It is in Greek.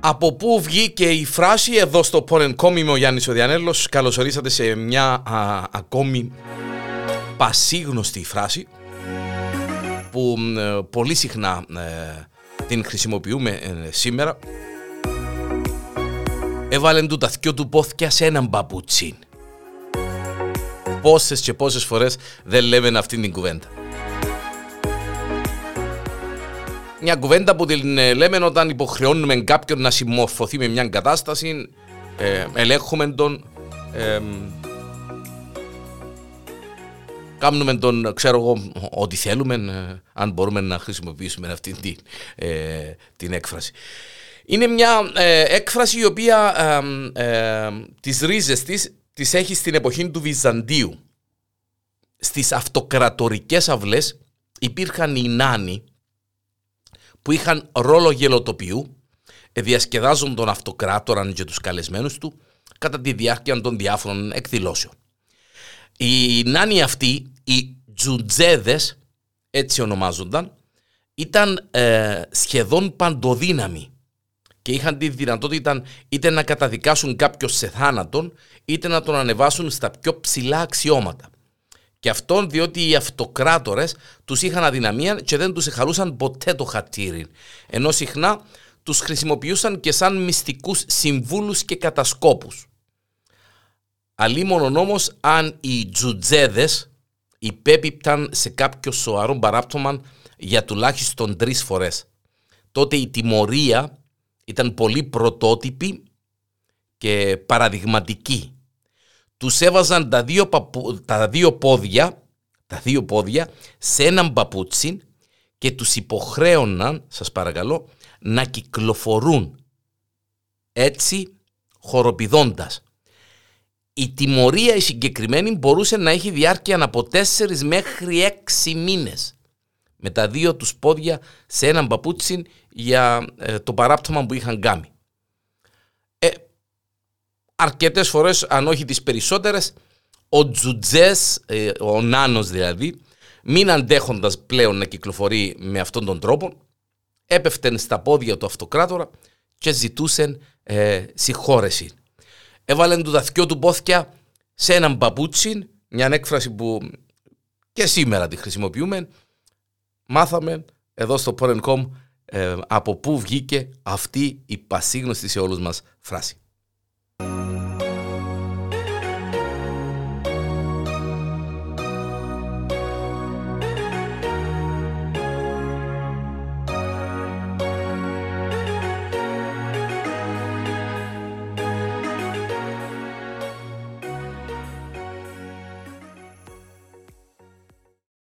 Από πού βγήκε η φράση εδώ στο Porn.com είμαι ο Γιάννης ο Διανέλος; Καλώς ορίσατε σε μια α, ακόμη πασίγνωστη φράση που ε, πολύ συχνά ε, την χρησιμοποιούμε ε, σήμερα. Έβαλεν του τα θκιο του πόθηκια σε έναν παπουτσίν. Πόσες και πόσες φορές δεν λέμε αυτή την κουβέντα μια κουβέντα που την ε, λέμε όταν υποχρεώνουμε κάποιον να συμμορφωθεί με μια κατάσταση, ε, ελέγχουμε τον, ε, κάνουμε τον, ξέρω εγώ, ό,τι θέλουμε, ε, αν μπορούμε να χρησιμοποιήσουμε αυτή την, ε, την έκφραση. Είναι μια έκφραση η οποία τις ρίζες της τις έχει στην εποχή του Βυζαντίου. Στις αυτοκρατορικές αυλές υπήρχαν οι νάνοι που είχαν ρόλο γελοτοποιού, διασκεδάζουν τον αυτοκράτορα και τους καλεσμένους του κατά τη διάρκεια των διάφορων εκδηλώσεων. Οι νάνοι αυτοί, οι τζουτζέδες, έτσι ονομάζονταν, ήταν ε, σχεδόν παντοδύναμοι και είχαν τη δυνατότητα είτε να καταδικάσουν κάποιο σε θάνατον, είτε να τον ανεβάσουν στα πιο ψηλά αξιώματα. Και αυτόν διότι οι αυτοκράτορες τους είχαν αδυναμία και δεν τους εχαλούσαν ποτέ το χατήρι. Ενώ συχνά τους χρησιμοποιούσαν και σαν μυστικούς συμβούλους και κατασκόπους. Αλίμονον όμως αν οι τζουτζέδες υπέπιπταν σε κάποιο σοαρό παράπτωμα για τουλάχιστον τρεις φορές. Τότε η τιμωρία ήταν πολύ πρωτότυπη και παραδειγματική τους έβαζαν τα δύο, τα δύο πόδια τα δύο πόδια σε έναν παπούτσι και τους υποχρέωναν, σας παρακαλώ, να κυκλοφορούν έτσι χοροπηδώντας. Η τιμωρία η συγκεκριμένη μπορούσε να έχει διάρκεια από τέσσερις μέχρι έξι μήνες με τα δύο τους πόδια σε έναν παπούτσι για ε, το παράπτωμα που είχαν κάνει αρκετές φορές, αν όχι τις περισσότερες, ο Τζουτζές, ε, ο Νάνος δηλαδή, μην αντέχοντας πλέον να κυκλοφορεί με αυτόν τον τρόπο, έπεφτεν στα πόδια του αυτοκράτορα και ζητούσαν ε, συγχώρεση. Έβαλαν του δαθκιό του πόθηκια σε έναν παπούτσι, μια έκφραση που και σήμερα τη χρησιμοποιούμε. Μάθαμε εδώ στο Porn.com ε, από πού βγήκε αυτή η πασίγνωστη σε όλους μας φράση.